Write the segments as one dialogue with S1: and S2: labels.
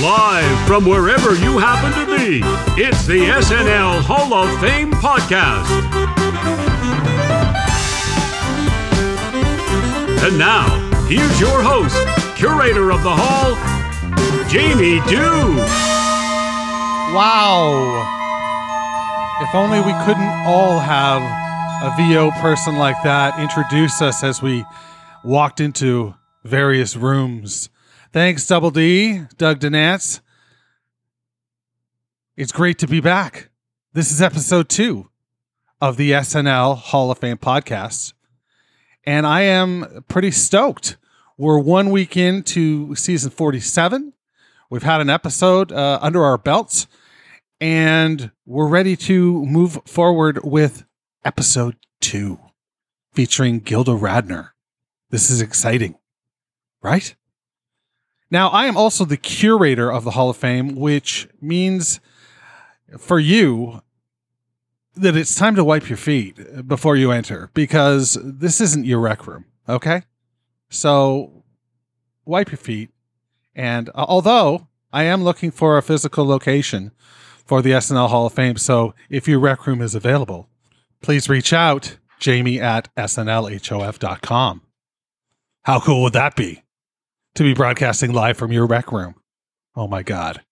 S1: Live from wherever you happen to be, it's the SNL Hall of Fame podcast. And now, here's your host, curator of the hall, Jamie Dew.
S2: Wow. If only we couldn't all have a VO person like that introduce us as we walked into various rooms. Thanks, Double D, Doug Denance. It's great to be back. This is episode two of the SNL Hall of Fame podcast. And I am pretty stoked. We're one week into season 47. We've had an episode uh, under our belts, and we're ready to move forward with episode two featuring Gilda Radner. This is exciting, right? Now, I am also the curator of the Hall of Fame, which means for you that it's time to wipe your feet before you enter because this isn't your rec room, okay? So wipe your feet. And uh, although I am looking for a physical location for the SNL Hall of Fame, so if your rec room is available, please reach out, jamie at snlhof.com. How cool would that be to be broadcasting live from your rec room? Oh my God.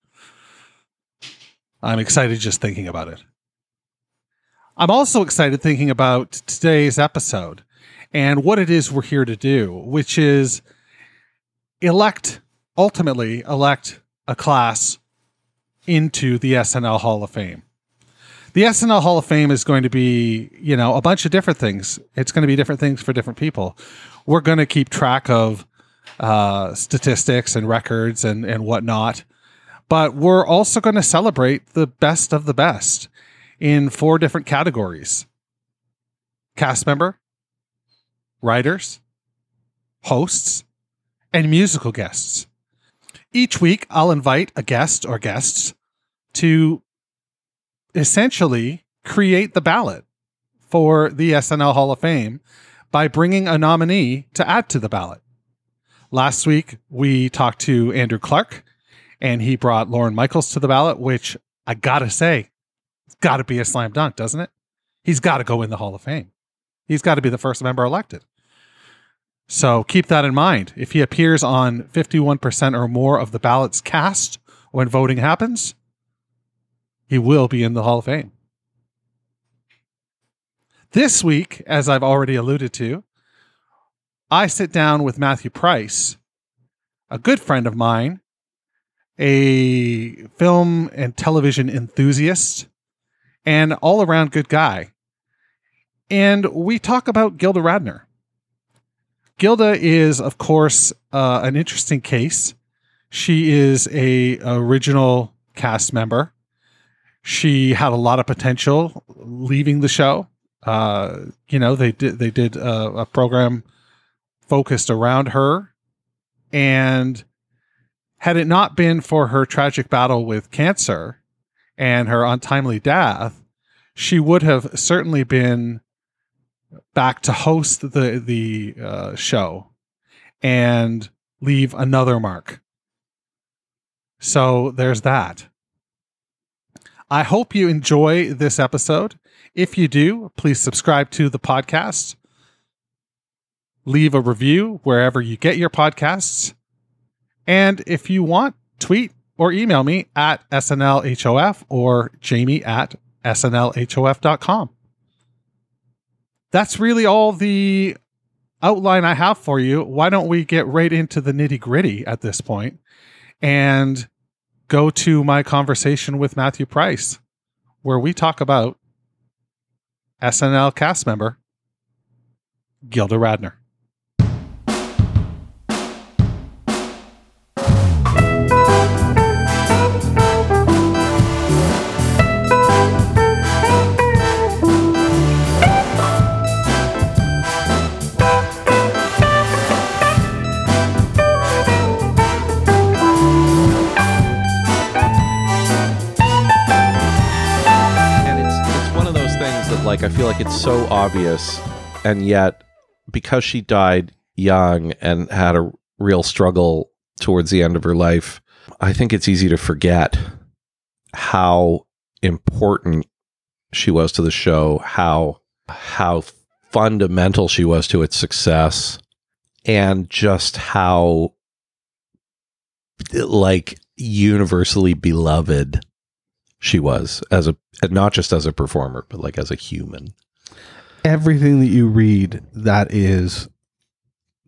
S2: I'm excited just thinking about it. I'm also excited thinking about today's episode and what it is we're here to do, which is elect, ultimately, elect a class into the SNL Hall of Fame. The SNL Hall of Fame is going to be, you know, a bunch of different things. It's going to be different things for different people. We're going to keep track of uh, statistics and records and, and whatnot. But we're also going to celebrate the best of the best in four different categories cast member, writers, hosts, and musical guests. Each week, I'll invite a guest or guests to essentially create the ballot for the SNL Hall of Fame by bringing a nominee to add to the ballot. Last week, we talked to Andrew Clark, and he brought Lorne Michaels to the ballot, which I gotta say, it's gotta be a slam dunk, doesn't it? He's gotta go in the Hall of Fame. He's gotta be the first member elected. So keep that in mind. If he appears on 51% or more of the ballots cast when voting happens, he will be in the Hall of Fame. This week, as I've already alluded to, I sit down with Matthew Price, a good friend of mine, a film and television enthusiast, and all around good guy. And we talk about Gilda Radner. Gilda is, of course, uh, an interesting case. She is a original cast member. She had a lot of potential leaving the show. Uh, you know, they did they did a, a program focused around her, and had it not been for her tragic battle with cancer and her untimely death, she would have certainly been back to host the the uh, show and leave another mark. So there's that. I hope you enjoy this episode. If you do, please subscribe to the podcast. Leave a review wherever you get your podcasts. And if you want, tweet or email me at SNLHOF or jamie at SNLHOF.com. That's really all the outline I have for you. Why don't we get right into the nitty gritty at this point and go to my conversation with Matthew Price, where we talk about SNL cast member Gilda Radner.
S3: Like I feel like it's so obvious, and yet because she died young and had a real struggle towards the end of her life, I think it's easy to forget how important she was to the show, how how fundamental she was to its success, and just how like universally beloved she was as a not just as a performer, but like as a human.
S2: Everything that you read, that is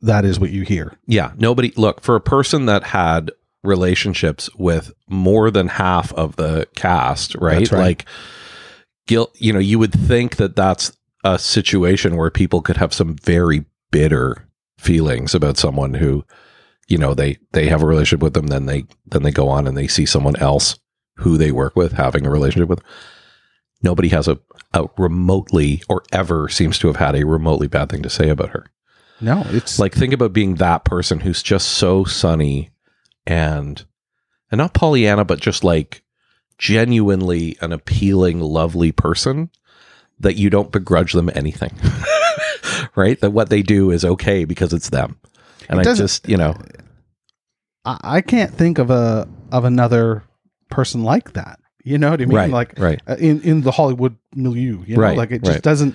S2: that is what you hear.
S3: Yeah, nobody look for a person that had relationships with more than half of the cast, right?
S2: Right.
S3: Like guilt, you know, you would think that that's a situation where people could have some very bitter feelings about someone who you know they they have a relationship with them then they then they go on and they see someone else who they work with having a relationship with nobody has a, a remotely or ever seems to have had a remotely bad thing to say about her
S2: No, it's
S3: like think about being that person who's just so sunny and and not Pollyanna, but just like genuinely an appealing, lovely person that you don't begrudge them anything. right? That what they do is okay because it's them. And
S2: It
S3: I just, you know,
S2: I, I can't think of a of another person like that. You know what I mean?
S3: right,
S2: Like
S3: right.
S2: uh, in in the Hollywood milieu. You know,
S3: Right,
S2: like it just
S3: right.
S2: doesn't.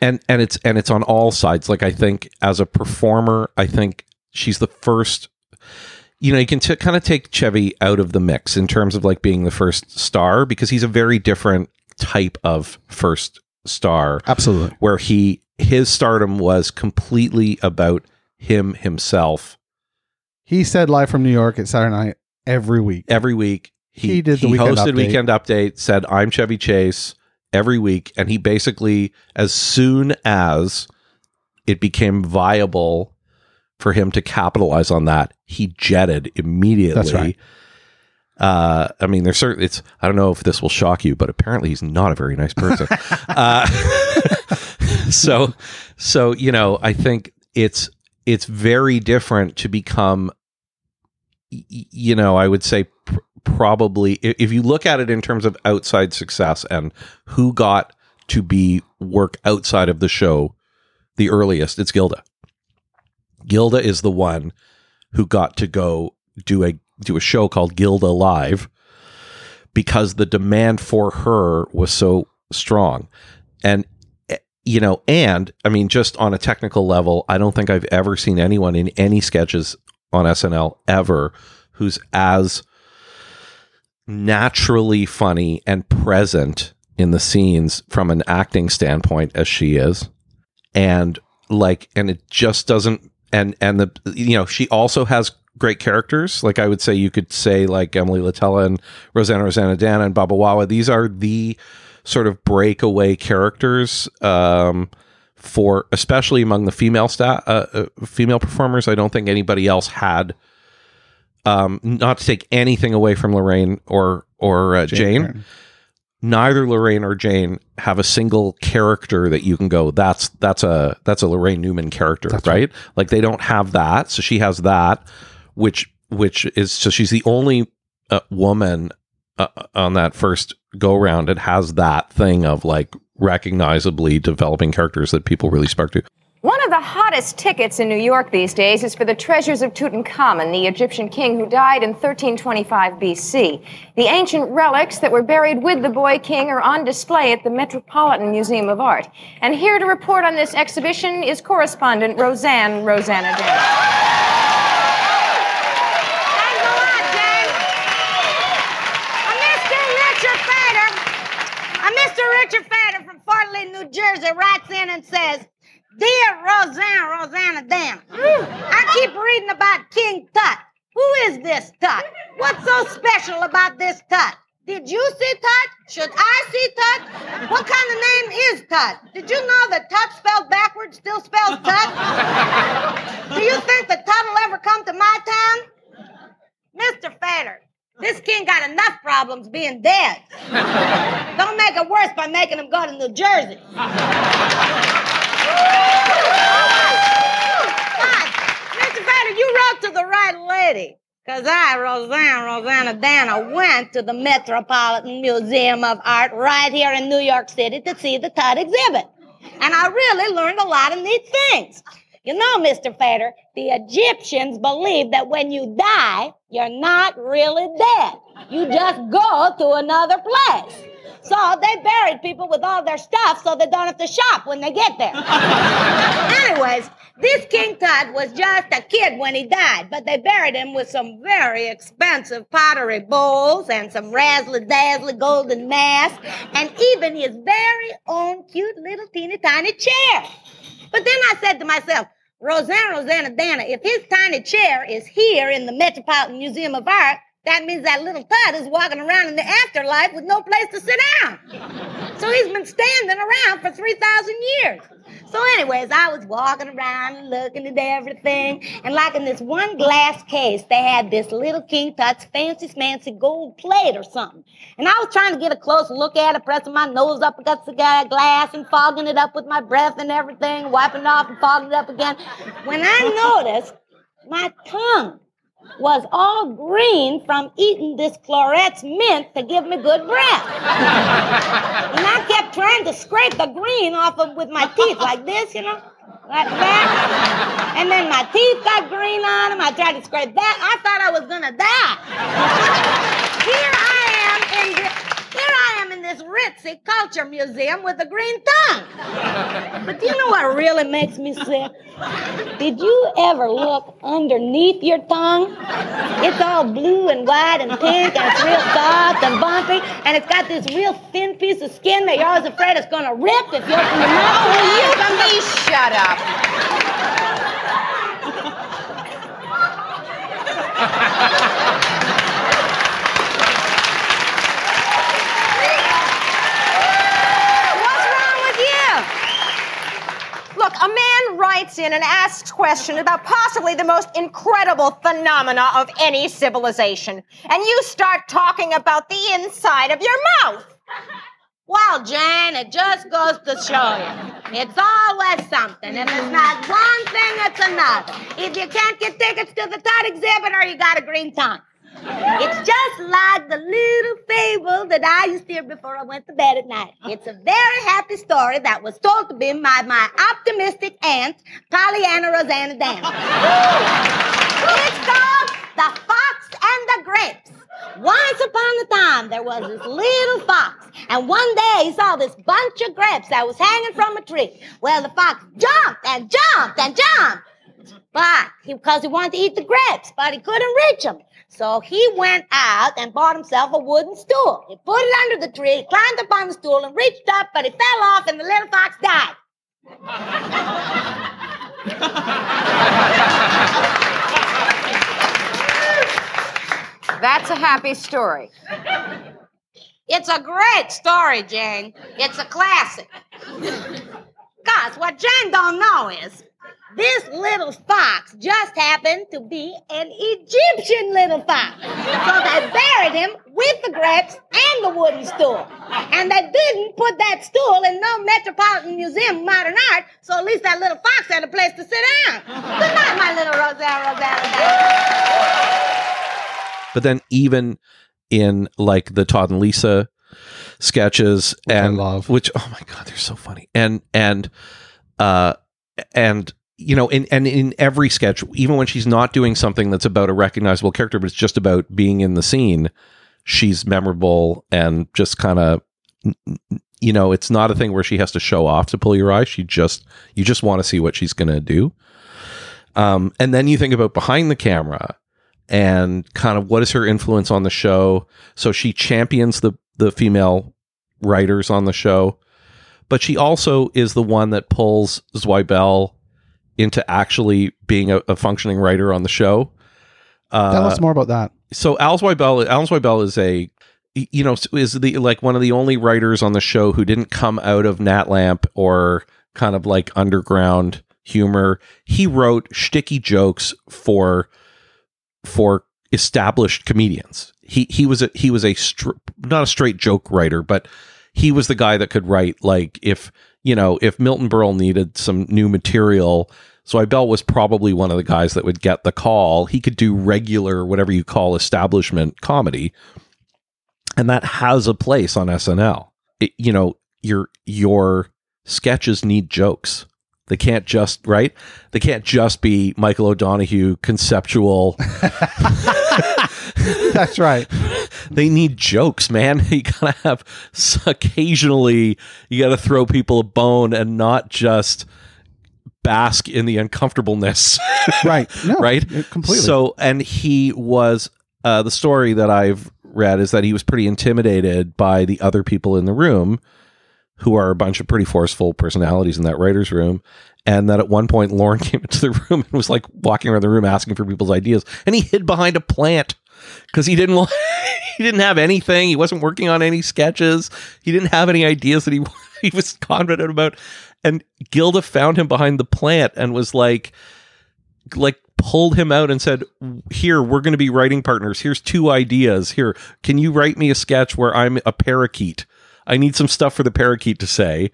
S3: and and it's and it's on all sides like i think as a performer i think she's the first you know you can t- kind of take chevy out of the mix in terms of like being the first star because he's a very different type of first star
S2: Absolutely.
S3: where he his stardom was completely about him himself
S2: He said live from New York at Saturday night every week.
S3: every week
S2: He did the Weekend
S3: hosted
S2: Update.
S3: weekend update said i'm chevy chase every week and he basically as soon as it became viable for him to capitalize on that he jetted immediately
S2: That's right.
S3: uh, I mean, there's certain. It's. I don't know if this will shock you, but apparently he's not a very nice person. uh, so, so you know, I think it's it's very different to become. You know, I would say probably if you look at it in terms of outside success and who got to be work outside of the show the earliest, it's Gilda. Gilda is the one who got to go do a do a show called Gilda Live because the demand for her was so strong. And eh, you know, and I mean just on a technical level, I don't think I've ever seen anyone in any sketches on SNL ever who's as naturally funny and present in the scenes from an acting standpoint as she is. And like and it just doesn't and and the you know, she also has great characters. Like I would say you could say like Emily Latella and Rosanna Rosanna Dan and Baba Wawa. These are the sort of breakaway characters um, for especially among the female sta- uh, uh, female performers. I don't think anybody else had um, not to take anything away from Laraine or or uh, Jane,
S2: Curtin.
S3: neither Laraine or Jane have a single character that you can go that's that's a that's a Laraine Newman character,
S2: That's
S3: right? Like they don't have that, so she has that, which which is so she's the only uh, woman uh, on that first go round that has that thing of like recognizably developing characters that people really spark to.
S4: One of the hottest tickets in New York these days is for the treasures of Tutankhamun, the Egyptian king who died in 1325 BC. The ancient relics that were buried with the boy king are on display at the Metropolitan Museum of Art. And here to report on this exhibition is correspondent Roseanne Rosanna
S5: Mr. Richard Feder from Fort Lee, New Jersey, writes in and says, Dear Roseanne, Rosanna Dan, I keep reading about King Tut. Who is this Tut? What's so special about this Tut? Did you see Tut? Should I see Tut? What kind of name is Tut? Did you know that Tut spelled backwards still spells Tut? Do you think that Tut will ever come to my town? Mr. Feder, this king got enough problems being dead. Don't make it worse by making him go to New Jersey. Mr. Feder, you wrote to the right lady. Because I, Roseanne Rosanna Dana, went to the Metropolitan Museum of Art right here in New York City to see the Tut exhibit. And I really learned a lot of neat things. You know, Mr. Feder, the Egyptians believe that when you die, you're not really dead. You just go to another place. So they buried people with all their stuff so they don't have to shop when they get there. Anyways, this King Tut was just a kid when he died, but they buried him with some very expensive pottery bowls and some razzly dazzly golden masks and even his very own cute little teeny tiny chair. But then I said to myself, Roseanne, Rosanna, Dana, if his tiny chair is here in the Metropolitan Museum of Art, that means that little Tut is walking around in the afterlife with no place to sit down. So he's been standing around for 3,000 years. So, anyways, I was walking around and looking at everything. And, like in this one glass case, they had this little King Tut's fancy, fancy gold plate or something. And I was trying to get a close look at it, pressing my nose up against the glass and fogging it up with my breath and everything, wiping it off and fogging it up again. When I noticed my tongue was all green from eating this Clorets mint to give me good breath. and I kept trying to scrape the green off of with my teeth like this, you know, like that. And then my teeth got green on them. I tried to scrape that. I thought I was gonna die. Here I am in the here I am in this ritzy culture museum with a green tongue. But you know what really makes me sick? Did you ever look underneath your tongue? It's all blue and white and pink and it's real soft and bumpy and it's got this real thin piece of skin that you're always afraid it's gonna rip if you open your mouth.
S4: Oh, Will you please shut up? What's wrong with you? Look, a man writes in and asks questions about possibly the most incredible phenomena of any civilization, and you start talking about the inside of your mouth.
S5: Well, Jan, it just goes to show you. It's always something. If it's not one thing, it's another. If you can't get tickets to the Tut exhibitor, you got a green tongue. It's just like the little fable that I used to hear before I went to bed at night. Uh-huh. It's a very happy story that was told to me by my optimistic aunt, Pollyanna Rosanna Dana. it's called The Fox and the Grapes. Once upon a time, there was this little fox, and one day he saw this bunch of grapes that was hanging from a tree. Well, the fox jumped and jumped and jumped, but he, because he wanted to eat the grapes, but he couldn't reach them. So he went out and bought himself a wooden stool. He put it under the tree, climbed up on the stool, and reached up, but he fell off, and the little fox died.
S4: That's a happy story.
S5: It's a great story, Jane. It's a classic. Cause what Jane don't know is this little fox just happened to be an Egyptian little fox. So they buried him with the grapes and the wooden stool. And they didn't put that stool in no Metropolitan Museum of Modern Art, so at least that little fox had a place to sit down. Good night, my little Rosanna, Rosanna.
S3: But then even in like the Todd and Lisa sketches
S2: Which I
S3: and
S2: love.
S3: which oh my god, they're so funny. And and uh and you know, in and in every sketch, even when she's not doing something that's about a recognizable character, but it's just about being in the scene, she's memorable and just kind of you know, it's not a thing where she has to show off to pull your eye. She just you just want to see what she's going to do. Um, and then you think about behind the camera and kind of what is her influence on the show. So she champions the the female writers on the show, but she also is the one that pulls Zweibel into actually being a, a functioning writer on the show. Uh,
S2: Tell us more about that.
S3: so Al Zweibel, Al Zweibel is a you know is the like one of the only writers on the show who didn't come out of Natlamp or kind of like underground humor. He wrote shticky jokes for for established comedians. He he was a he was a str- not a straight joke writer, but he was the guy that could write like if you know if Milton Berle needed some new material. Zweibel was probably one of the guys that would get the call. He could do regular, whatever you call establishment comedy, and that has a place on SNL. It- you know, your your sketches need jokes. They can't just right. They can't just be Michael O'Donoghue conceptual.
S2: That's right.
S3: They need jokes, man. You gotta have occasionally. You gotta throw people a bone and not just bask in the uncomfortableness.
S2: Right. No,
S3: right?
S2: Completely.
S3: So, and he was uh, the story that I've read is that he was pretty intimidated by the other people in the room, who are a bunch of pretty forceful personalities in that writers' room. And that at one point, Lorne came into the room and was like walking around the room asking for people's ideas, and he hid behind a plant because he didn't want. he didn't have anything. He wasn't working on any sketches. He didn't have any ideas that he he was confident about. And Gilda found him behind the plant and was like, like pulled him out and said, "Here, we're going to be writing partners. Here's two ideas. Here, can you write me a sketch where I'm a parakeet? I need some stuff for the parakeet to say."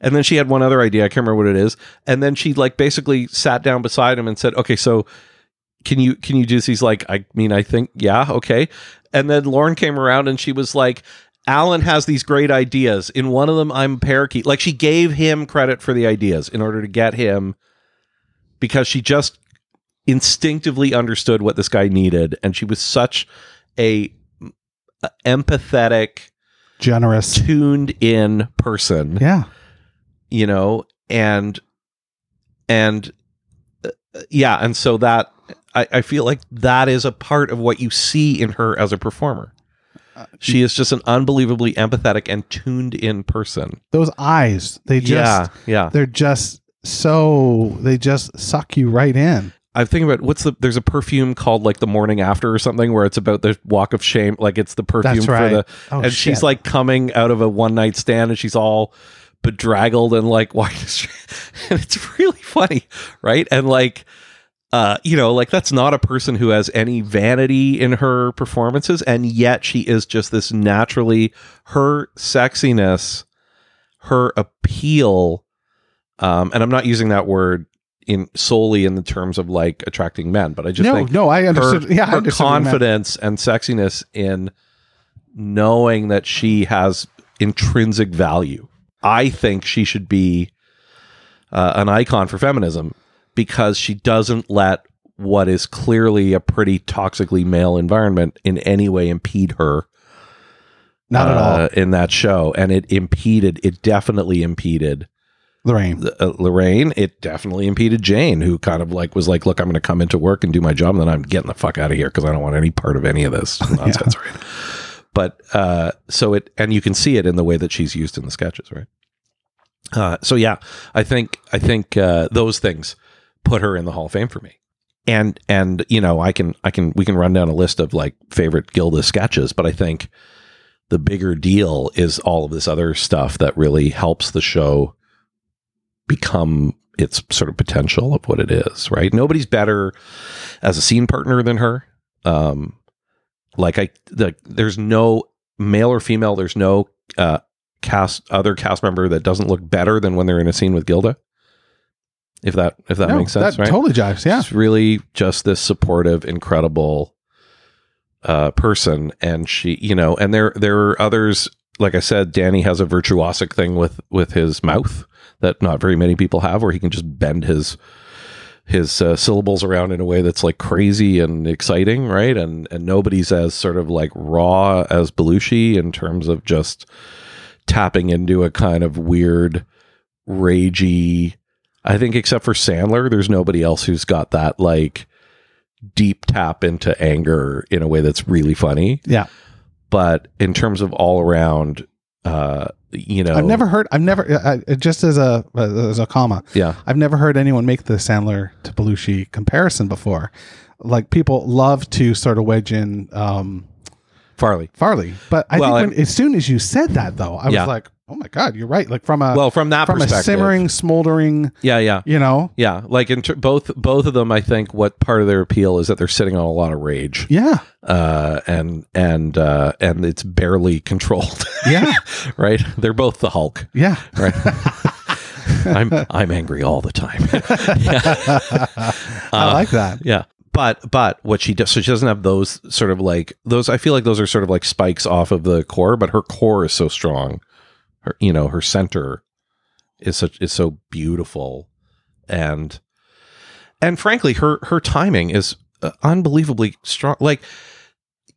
S3: And then she had one other idea. I can't remember what it is. And then she like basically sat down beside him and said, "Okay, so can you can you do this?" He's like, "I mean, I think yeah, okay." And then Lorne came around and she was like, Alan has these great ideas. In one of them, I'm parakeet. Like she gave him credit for the ideas in order to get him because she just instinctively understood what this guy needed. And she was such a a empathetic,
S2: Generous.
S3: tuned in person,
S2: Yeah.
S3: you know, and, and uh, yeah. And so that, I, I feel like that is a part of what you see in her as a performer. She is just an unbelievably empathetic and tuned in person.
S2: Those eyes, they just,
S3: yeah, yeah.
S2: they're just so, they just suck you right in.
S3: I'm thinking about what's the there's a perfume called like the morning after or something where it's about the walk of shame, like it's the perfume
S2: That's
S3: for the
S2: Oh,
S3: and she's like coming out of a one night stand and she's all bedraggled and like why is she, and it's really funny, right? And like uh you know like that's not a person who has any vanity in her performances and yet she is just this naturally her sexiness her appeal um and i'm not using that word in solely in the terms of like attracting men but i just
S2: no,
S3: think
S2: no, I
S3: her,
S2: understood. yeah,
S3: her
S2: understood what
S3: confidence and sexiness in knowing that she has intrinsic value. I think she should be uh, an icon for feminism because she doesn't let what is clearly a pretty toxically male environment in any way impede her.
S2: Not at all.
S3: uh, in that show, and it impeded. It definitely impeded
S2: Laraine.
S3: uh, Laraine, it definitely impeded Jane, who kind of like was like, "Look, I'm going to come into work and do my job, and then I'm getting the fuck out of here because I don't want any part of any of this nonsense." Right? But uh, so it, and you can see it in the way that she's used in the sketches, right? Uh, so yeah, I think I think uh, those things put her in the Hall of Fame for me. And and you know, I can I can we can run down a list of like favorite Gilda sketches, but I think the bigger deal is all of this other stuff that really helps the show become its sort of potential of what it is, right? Nobody's better as a scene partner than her. Um, like I, the, there's no male or female. There's no uh, cast other cast member that doesn't look better than when they're in a scene with Gilda. If that if that
S2: no,
S3: makes sense,
S2: that
S3: right?
S2: totally jives. Yeah.
S3: It's really just this supportive, incredible uh, person, and she, you know, and there there are others. Like I said, Danny has a virtuosic thing with with his mouth that not very many people have, where he can just bend his his uh, syllables around in a way that's like crazy and exciting, right? And and nobody's as sort of like raw as Belushi in terms of just tapping into a kind of weird, ragey. I think except for Sandler, there's nobody else who's got that like deep tap into anger in a way that's really funny.
S2: Yeah.
S3: But in terms of all around, uh, you know,
S2: I've never heard. I've never uh, just as a as a comma.
S3: yeah,
S2: I've never heard anyone make the Sandler to Belushi comparison before. Like people love to sort of wedge in um,
S3: Farley.
S2: Farley, but I
S3: Well,
S2: think when, as soon as you said that, though, I
S3: Yeah.
S2: was like, "Oh my god, you're right!" Like from a
S3: Well, from that
S2: from a simmering, smoldering,
S3: yeah, yeah,
S2: you know,
S3: yeah. Like in ter- both both of them, I think what part of their appeal is that they're sitting on a lot of rage,
S2: yeah,
S3: uh, and and uh, and it's barely controlled.
S2: yeah,
S3: right? They're both the Hulk,
S2: yeah.
S3: right? I'm I'm angry all the time.
S2: I like that.
S3: Yeah. But but what she does so she doesn't have those sort of like those I feel like those are sort of like spikes off of the core, but her core is so strong. Her you know, her center is such is so beautiful and and frankly, her her timing is uh, unbelievably strong. Like,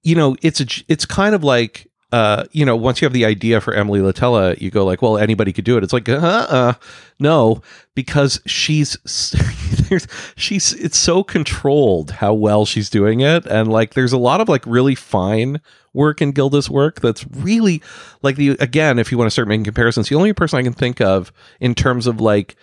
S3: you know, it's a it's kind of like uh, you know, once you have the idea for Emily Latella, you go like, well, anybody could do it. It's like, uh, uh no, because she's there's she's it's so controlled how well she's doing it, and like, there's a lot of like really fine work in Gilda's work that's really like the again, if you want to start making comparisons, the only person I can think of in terms of like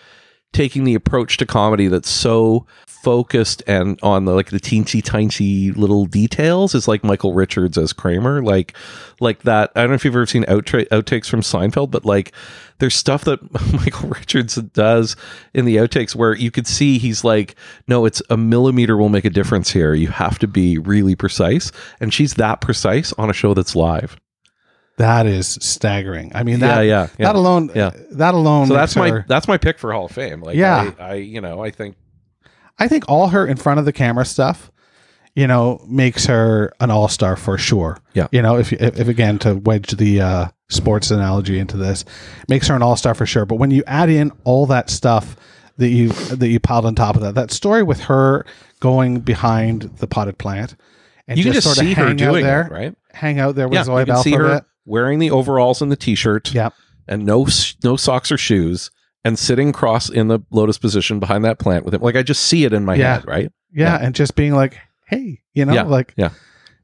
S3: taking the approach to comedy that's so focused and on the like the teensy tiny little details is like Michael Richards as Kramer like like that I don't know if you've ever seen outra- outtakes from Seinfeld but like there's stuff that Michael Richards does in the outtakes where you could see he's like no it's a millimeter will make a difference here you have to be really precise and she's that precise on a show that's live
S2: That is staggering. I mean, that,
S3: yeah yeah yeah
S2: that alone,
S3: Yeah.
S2: that alone.
S3: so that's my that's my pick for Hall of Fame like
S2: Yeah.
S3: I, I you know I think
S2: I think all her in front of the camera stuff, you know, makes her an all star for sure.
S3: Yeah.
S2: You know, if, if, if again to wedge the uh, sports analogy into this, makes her an all star for sure. But when you add in all that stuff that you that you piled on top of that, that story with her going behind the potted plant, and
S3: you can just
S2: sorta
S3: see her
S2: hang
S3: doing
S2: out there,
S3: it right
S2: hang out there with
S3: yeah
S2: Zoe
S3: you can see her
S2: Belfort.
S3: wearing the overalls and the t-shirt
S2: Yep.
S3: and no no socks or shoes and sitting cross in the lotus position behind that plant with him like I just see it in my
S2: Yeah.
S3: head right
S2: Yeah,
S3: Yeah.
S2: and just being like, hey, you know,
S3: Yeah,
S2: like
S3: yeah.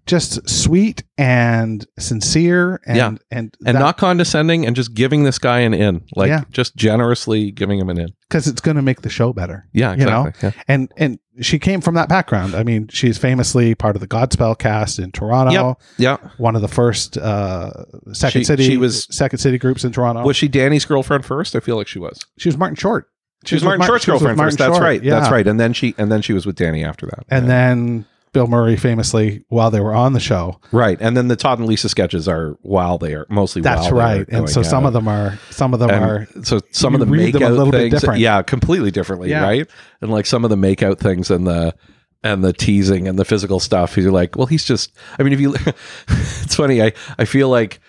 S2: Just sweet and sincere and
S3: Yeah.
S2: and
S3: and
S2: that-
S3: not condescending and just giving this guy an in like
S2: Yeah.
S3: just generously giving him an in
S2: because it's going to make the show better.
S3: yeah
S2: You know?
S3: yeah.
S2: And and she came from that background. I mean, she's famously part of the Godspell cast in Toronto.
S3: yeah
S2: One of the first uh, Second
S3: She-
S2: City
S3: she was-
S2: Second City groups in Toronto.
S3: was she Danny's girlfriend first I feel like she was
S2: she was Martin Short.
S3: she was
S2: with
S3: Martin Short's
S2: she was with
S3: girlfriend
S2: Martin
S3: first that's
S2: Short,
S3: right
S2: yeah.
S3: that's right and then she and then she was with Danny after that
S2: And then Bill Murray famously while they were on the show.
S3: right and then the Todd and Lisa sketches are while they are mostly
S2: That's right. And so some
S3: out.
S2: of them are some of them
S3: And
S2: are
S3: so some of the make
S2: them a little bit
S3: things,
S2: different.
S3: yeah, completely differently,
S2: Yeah.
S3: right? And like some of the make out things and the and the teasing and the physical stuff, you're like, well, he's just. I mean, if you, it's funny. I I feel like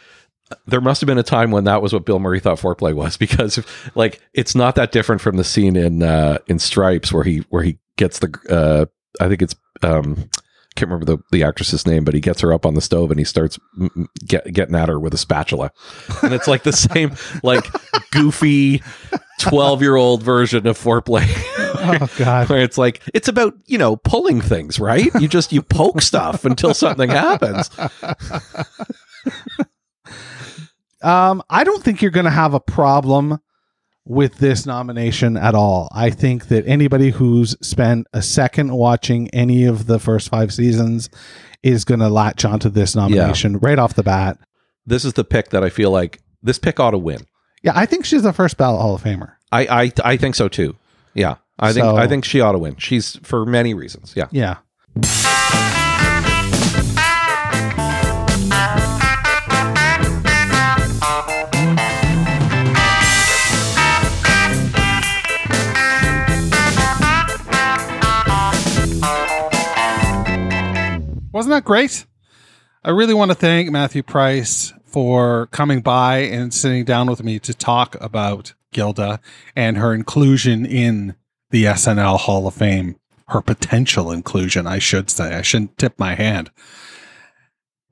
S3: there must have been a time when that was what Bill Murray thought foreplay was because like it's not that different from the scene in uh in Stripes where he where he gets the uh I think it's um can't remember the, the actress's name, but he gets her up on the stove and he starts get, getting at her with a spatula. And it's like the same, like goofy 12 year old version of foreplay.
S2: oh god.
S3: where it's like, it's about, you know, pulling things, right? You just, you poke stuff until something happens.
S2: Um, I don't think you're going to have a problem with this nomination at all. I think that anybody who's spent a second watching any of the first five seasons is going to latch onto this nomination right off the bat.
S3: This is the pick that I feel like this pick ought to win.
S2: Yeah, I think she's the first ballot Hall of Famer.
S3: I, I, I think so too. Yeah. I think, I think she ought to win. She's for many reasons. Yeah.
S2: Yeah. That great? I really want to thank Matthew Price for coming by and sitting down with me to talk about Gilda and her inclusion in the SNL Hall of Fame. Her potential inclusion, I should say. I shouldn't tip my hand.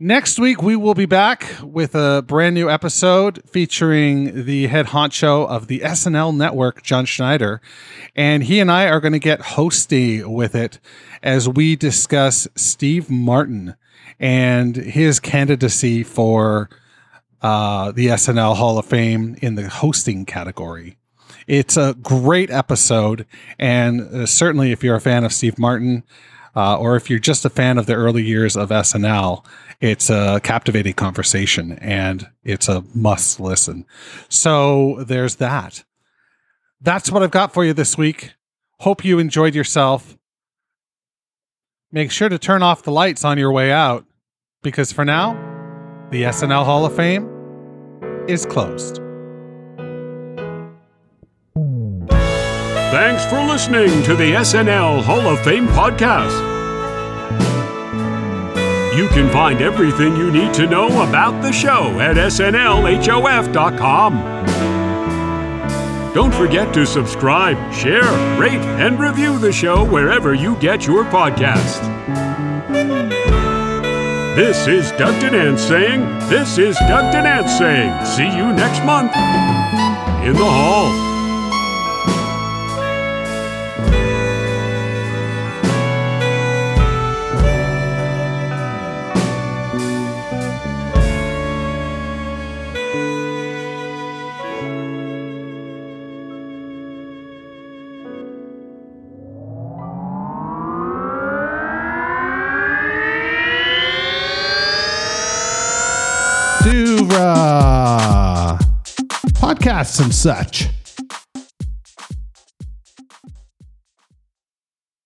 S2: Next week, we will be back with a brand new episode featuring the head honcho of the SNL network, John Schneider. And he and I are going to get hosty with it as we discuss Steve Martin and his candidacy for uh, the SNL Hall of Fame in the hosting category. It's a great episode, and uh, certainly if you're a fan of Steve Martin, uh, or if you're just a fan of the early years of SNL, it's a captivating conversation and it's a must listen. So there's that. That's what I've got for you this week. Hope you enjoyed yourself. Make sure to turn off the lights on your way out because for now, the SNL Hall of Fame is closed.
S1: Thanks for listening to the SNL Hall of Fame podcast. You can find everything you need to know about the show at snlhof.com. Don't forget to subscribe, share, rate, and review the show wherever you get your podcast. This is Doug Denant saying, This is Doug Denant saying, see you next month in the hall.
S6: And such.